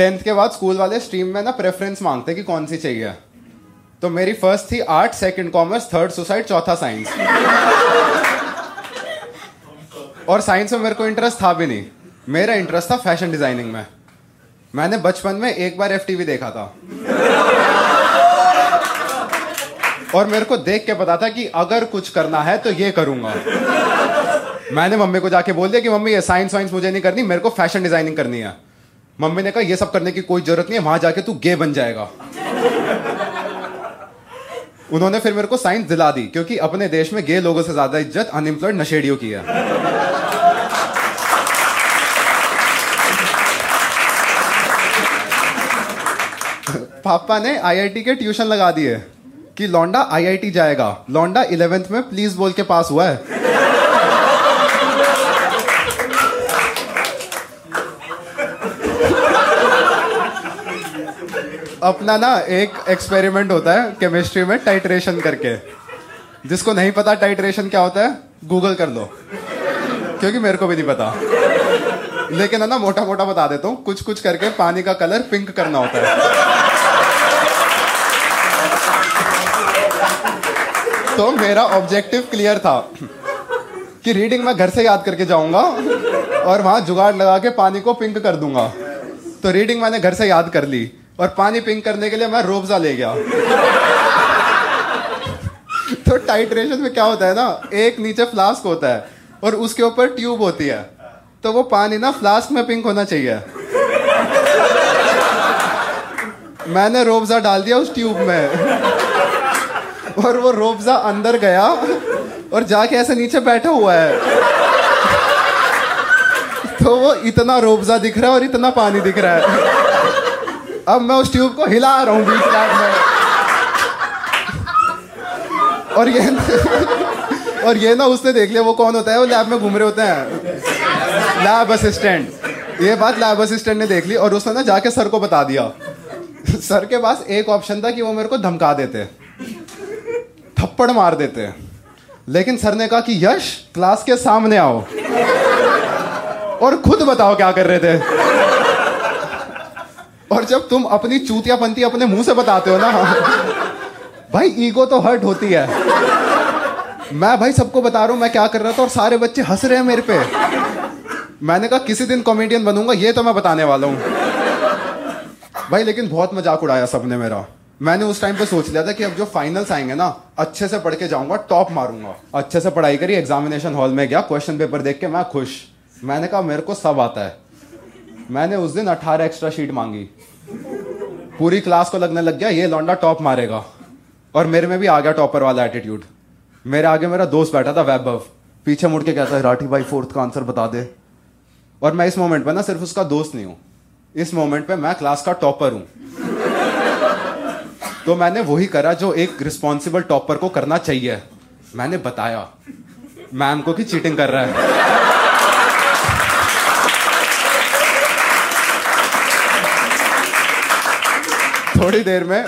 Tenth के बाद school वाले स्ट्रीम में ना प्रेफरेंस मांगते कि कौन सी चाहिए। तो मेरी फ़र्स्ट थी art, second commerce, third suicide, चौथा साइंस। और साइंस में मेरे को इंटरेस्ट था भी नहीं। मेरा इंटरेस्ट था फ़ैशन डिज़ाइनिंग में। मैंने बचपन में एक बार एफ़ देखा था। और मेरे को देख के पता था कि अगर कुछ करना है तो ये करूँगा। मैंने मम्मी को जाके बोल दिया कि मम्मी, ये साइंस वाइंस मुझे नहीं करनी, मेरे को फ़ैशन डिज़ाइनिंग करनी है। मम्मी ने कहा, ये सब करने की कोई ज़रूरत नहीं है, वहाँ जाके तू गे बन जाएगा. उन्होंने फिर मेरे को साइंस दिला दी, क्योंकि अपने देश में गे लोगों से ज़्यादा इज़्ज़त अनएम्प्लॉयड नशेड़ियों की है। पापा ने आईआईटी के ट्यूशन लगा दिए कि, लौंडा आईआईटी जाएगा। लौंडा इलेवेंथ में प्लीज़ बोल के पास हुआ है। अपना ना एक एक्सपेरिमेंट होता है केमिस्ट्री में टाइट्रेशन करके। जिसको नहीं पता टाइट्रेशन क्या होता है गूगल कर लो। क्योंकि मेरे को भी नहीं पता। लेकिन है ना मोटा मोटा बता देता हूँ कुछ कुछ करके पानी का कलर पिंक करना होता है। तो मेरा ऑब्जेक्टिव क्लियर था कि रीडिंग मैं घर से याद करके जाऊँगा और वहाँ जुगाड़ लगा के पानी को पिंक कर दूँगा। तो रीडिंग मैंने घर से याद कर ली। और पानी पिंक करने के लिए मैं रोबजा ले गया। तो टाइट्रेशन में क्या होता है ना, एक नीचे फ्लास्क होता है और उसके ऊपर ट्यूब होती है। तो वो पानी ना फ्लास्क में पिंक होना चाहिए। मैंने रोबजा डाल दिया उस ट्यूब में। और वो रोबजा अंदर गया और जाके ऐसे नीचे बैठा हुआ है। तो वो इतना रोबजा दिख रहा है और इतना पानी दिख रहा है। अब मैं उस ट्यूब को हिला रहा हूँ बीच लैब में। और ये और ये ना उसने देख लिया, वो कौन होता है? वो लैब में घूम रहे होते हैं। लैब असिस्टेंट ये बात लैब असिस्टेंट ने देख ली और उसने ना जाके सर को बता दिया। सर के पास एक ऑप्शन था कि वो मेरे को धमका देते। थप्पड़ मार देते। लेकिन सर ने कहा कि, यश क्लास के सामने आओ। और खुद बताओ क्या कर रहे थे? और जब तुम अपनी चूतिया चूतियापंती अपने मुँह से बताते हो ना, भाई, ईगो तो हर्ट होती है। मैं भाई सबको बता रहा हूँ, मैं क्या कर रहा था और सारे बच्चे हंस रहे हैं मेरे पे। मैंने कहा, किसी दिन कॉमेडियन बनूँगा, ये तो मैं बताने वाला हूँ। भाई, लेकिन बहुत मज़ाक उड़ाया सबने मेरा। मैंने उस टाइम पे सोच लिया था कि अब जो फाइनल्स आएँगे ना, अच्छे से पढ़ के जाऊँगा टॉप मारूँगा। अच्छे से पढ़ाई करी एग्जामिनेशन हॉल में गया क्वेश्चन पेपर देख के मैं खुश। मैंने कहा, मेरे को सब आता है। मैंने उस दिन अठारह एक्स्ट्रा शीट मांगी। पूरी क्लास को लगने लग गया, ये लौंडा टॉप मारेगा। और मेरे में भी आ गया टॉपर वाला एटीट्यूड मेरे आगे मेरा दोस्त बैठा था, वैभव। पीछे मुड़ के कहता है, राठी भाई फोर्थ का आंसर बता दे। और मैं इस मोमेंट पे ना सिर्फ़ उसका दोस्त नहीं हूँ। इस मोमेंट पे मैं क्लास का टॉपर हूँ। तो मैंने वही करा जो एक रिस्पॉन्सिबल टॉपर को करना चाहिए। मैंने बताया, मैम को कि चीटिंग कर रहा है। थोड़ी देर में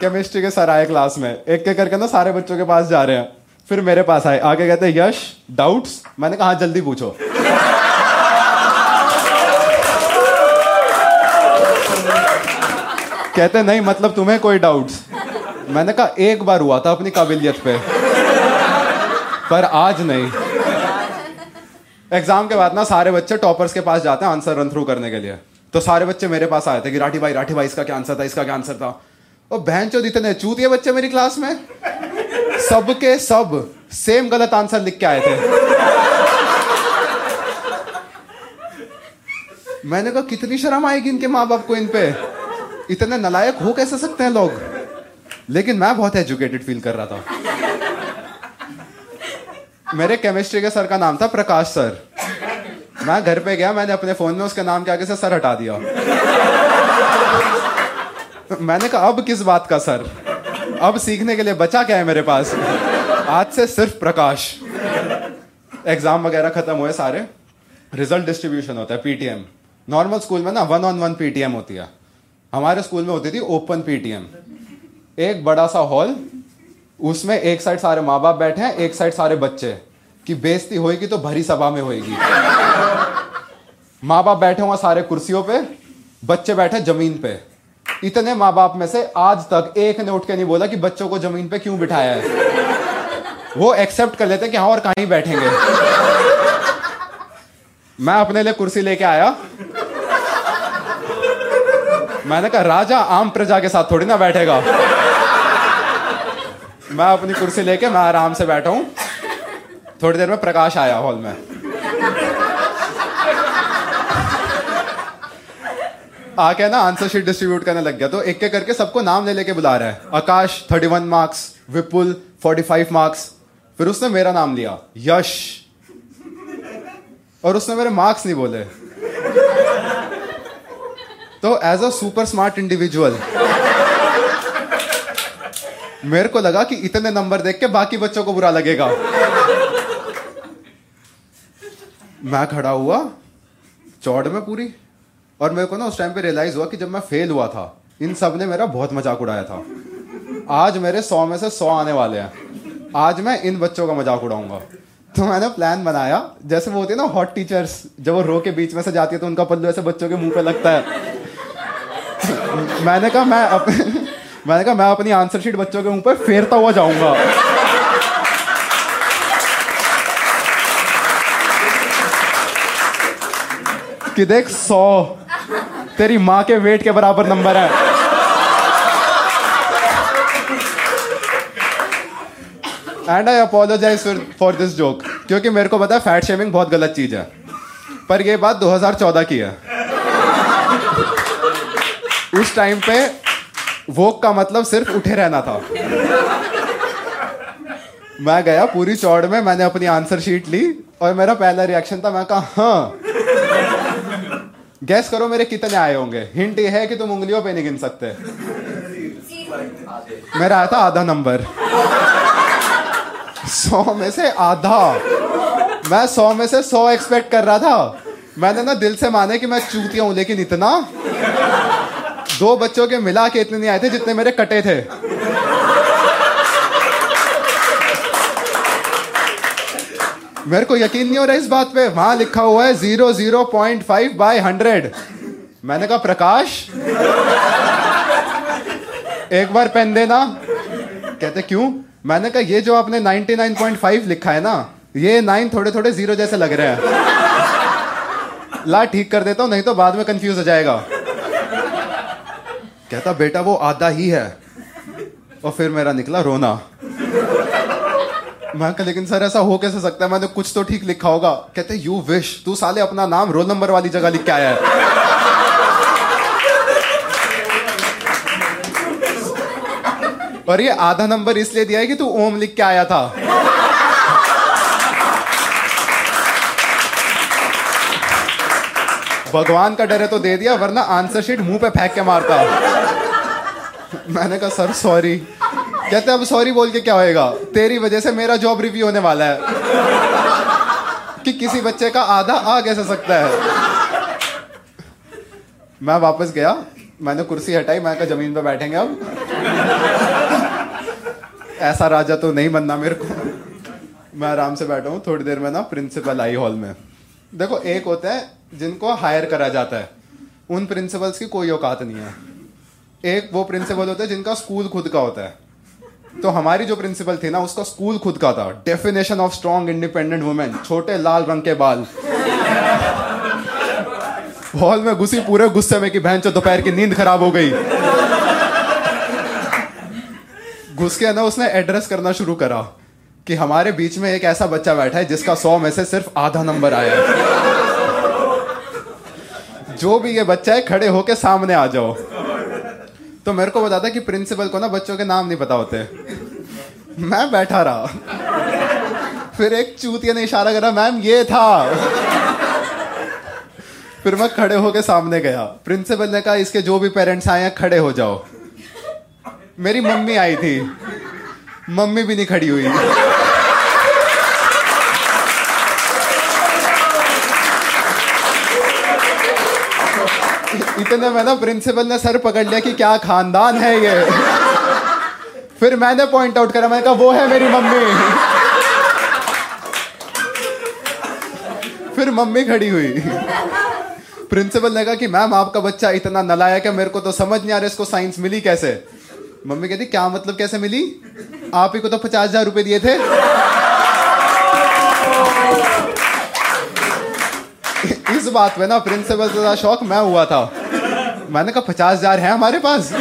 केमिस्ट्री के सर आए क्लास में। एक एक करके ना सारे बच्चों के पास जा रहे हैं। फिर मेरे पास आए। आगे कहते यश डाउट्स मैंने कहा हाँ, जल्दी पूछो। कहते नहीं मतलब तुम्हें कोई डाउट्स मैंने कहा एक बार हुआ था अपनी काबिलियत पे पर आज नहीं। एग्ज़ाम के बाद ना सारे बच्चे टॉपर्स के पास जाते हैं आंसर रन थ्रू करने के लिए। तो सारे बच्चे मेरे पास आए थे कि, राठी भाई राठी भाई, इसका क्या आंसर था, इसका क्या आंसर था? और बहन चो इतने चूतिए बच्चे मेरी क्लास में। सबके सब सेम गलत आंसर लिख के आए थे। मैंने कहा, कितनी शर्म आएगी इनके माँ बाप को इन पे? इतने नलायक हो कैसे सकते हैं लोग? लेकिन मैं बहुत एजुकेटेड फील कर रहा था। मेरे केमिस्ट्री के सर का नाम था प्रकाश सर। मैं घर पे गया, मैंने अपने फ़ोन में उसके नाम के आगे से सर हटा दिया। मैंने कहा, अब किस बात का सर? अब सीखने के लिए बचा क्या है मेरे पास? आज से सिर्फ़ प्रकाश। एग्ज़ाम वगैरह खत्म हुए सारे। रिज़ल्ट डिस्ट्रीब्यूशन होता है पीटीएम नॉर्मल स्कूल में ना वन ऑन वन पीटीएम होती है। हमारे स्कूल में होती थी ओपन पीटीएम एक बड़ा सा हॉल उसमें एक साइड सारे माँ बाप बैठे हैं, एक साइड सारे बच्चे। कि बेइज्जती होएगी तो भरी सभा में होएगी। माँ बाप बैठे हुए सारे कुर्सियों पे, बच्चे बैठे ज़मीन पे। इतने माँ बाप में से आज तक एक ने उठ के नहीं बोला कि बच्चों को ज़मीन पे क्यों बिठाया है। वो एक्सेप्ट कर लेते कि हाँ और कहीं बैठेंगे। मैं अपने लिए कुर्सी लेके आया। मैंने कहा, राजा, आम प्रजा के साथ थोड़ी ना बैठेगा। मैं अपनी कुर्सी लेके, मैं आराम से बैठा हूँ। थोड़ी देर में प्रकाश आया हॉल में। आके ना आंसर शीट डिस्ट्रीब्यूट करने लग गया। तो एक एक करके सबको नाम ले लेके बुला रहा है। Akash thirty one marks Vipul forty five marks फिर उसने मेरा नाम लिया, यश। और उसने मेरे मार्क्स नहीं बोले। तो as a super smart individual मेरे को लगा कि इतने नंबर देख के बाकी बच्चों को बुरा लगेगा। मैं खड़ा हुआ, चौड़ में पूरी। और मेरे को ना उस टाइम पे रियलाइज़ हुआ कि जब मैं फेल हुआ था, इन सबने मेरा बहुत मज़ाक उड़ाया था। आज मेरे सौ में से सौ आने वाले हैं। आज मैं इन बच्चों का मज़ाक उड़ाऊँगा। तो मैंने प्लान बनाया, जैसे वो होती है ना हॉट टीचर्स जब वो रो के बीच में से जाती है तो उनका पल्लू ऐसे बच्चों के मुँह पे लगता है। मैंने कहा, मैं अप... मैंने कहा, मैं अपनी आंसर शीट बच्चों के मुँह पे फेरता हुआ जाऊँगा। कि देख, सौ तेरी माँ के वेट के बराबर नंबर है। And I apologise for this joke क्योंकि मेरे को पता है फैट शेमिंग बहुत गलत चीज़ है। पर ये बात 2014 की है। उस टाइम पे वोक का मतलब सिर्फ़ उठे रहना था। मैं गया पूरी चौड़ में, मैंने अपनी आंसर शीट ली और मेरा पहला रिएक्शन था, मैं कहा हाँ गैस करो मेरे कितने आए होंगे। हिंट ये है कि तुम उंगलियों पे नहीं गिन सकते। मेरा आया था आधा नंबर सौ में से आधा। मैं सौ में से सौ एक्सपेक्ट कर रहा था। मैंने ना दिल से माने कि मैं चूतिया हूँ, लेकिन इतना। दो बच्चों के मिला के इतने नहीं आए थे जितने मेरे कटे थे। मेरे को यकीन नहीं हो रहा इस बात पे। वहाँ लिखा हुआ है zero zero point five by hundred. मैंने कहा, प्रकाश? एक बार पेन देना। कहते, क्यों? मैंने कहा, ये जो आपने 99.5 लिखा है ना, ये नाइन थोड़े थोड़े ज़ीरो जैसे लग रहे हैं। ला, ठीक कर देता हूँ, नहीं तो बाद में कंफ्यूज हो जाएगा। कहता, बेटा, वो आधा ही है। और फिर मेरा निकला रोना। मैं कहा, लेकिन सर, ऐसा हो कैसे सकता है? मैंने कुछ तो ठीक लिखा होगा। कहते यू विश तू साले अपना नाम रोल नंबर वाली जगह लिख के आया है. और ये आधा नंबर इसलिए दिया है कि तू ओम लिख के आया था। भगवान का डर है तो दे दिया, वरना आंसर शीट मुँह पे फेंक के मारता। मैंने कहा, सर सॉरी कहते अब सॉरी बोल के क्या होएगा? तेरी वजह से मेरा जॉब रिव्यू होने वाला है. कि किसी बच्चे का आधा आ कैसे सकता है। मैं वापस गया। मैंने कुर्सी हटाई। मैं कहा, ज़मीन पे बैठेंगे अब? ऐसा राजा तो नहीं बनना मेरे को। मैं आराम से बैठा हूँ। थोड़ी देर में ना प्रिंसिपल आई हॉल में। देखो, एक होता है, जिनको हायर करा जाता है। उन प्रिंसिपल्स की कोई औकात नहीं है। एक वो प्रिंसिपल होता है जिनका स्कूल खुद का होता है। तो हमारी जो प्रिंसिपल थी ना, उसका स्कूल खुद का था। Definition of strong independent women छोटे लाल रंग के बाल। हॉल में घुसी पूरे गुस्से में कि, बहन चो दोपहर की नींद खराब हो गई। घुस के ना उसने एड्रेस करना शुरू करा कि हमारे बीच में एक ऐसा बच्चा बैठा है जिसका सौ में से सिर्फ़ आधा नंबर आया जो भी ये बच्चा है, खड़े होके सामने आ जाओ। तो मेरे को बताता कि प्रिंसिपल को ना बच्चों के नाम नहीं पता होते। मैं बैठा रहा। फिर एक चूतिया ने इशारा करा, मैम, ये था। फिर मैं खड़े होके सामने गया। प्रिंसिपल ने कहा, इसके जो भी पेरेंट्स आए हैं, खड़े हो जाओ। मेरी मम्मी आई थी। मम्मी भी नहीं खड़ी हुई। इतने में ना प्रिंसिपल ने सर पकड़ लिया कि क्या खानदान है ये। फिर मैंने पॉइंट आउट करा, मैंने कहा, वो है मेरी मम्मी. फिर मम्मी खड़ी हुई। प्रिंसिपल ने कहा कि, मैम, आपका बच्चा इतना नलायक है, मेरे को तो समझ नहीं आ रहा, इसको साइंस मिली कैसे? मम्मी कहती, क्या मतलब कैसे मिली? आप ही को तो पचास हज़ार रुपए दिए थे। इस बात में ना प्रिंसिपल से शौक मैं हुआ था। मैंने कहा, पचास हज़ार है हमारे पास?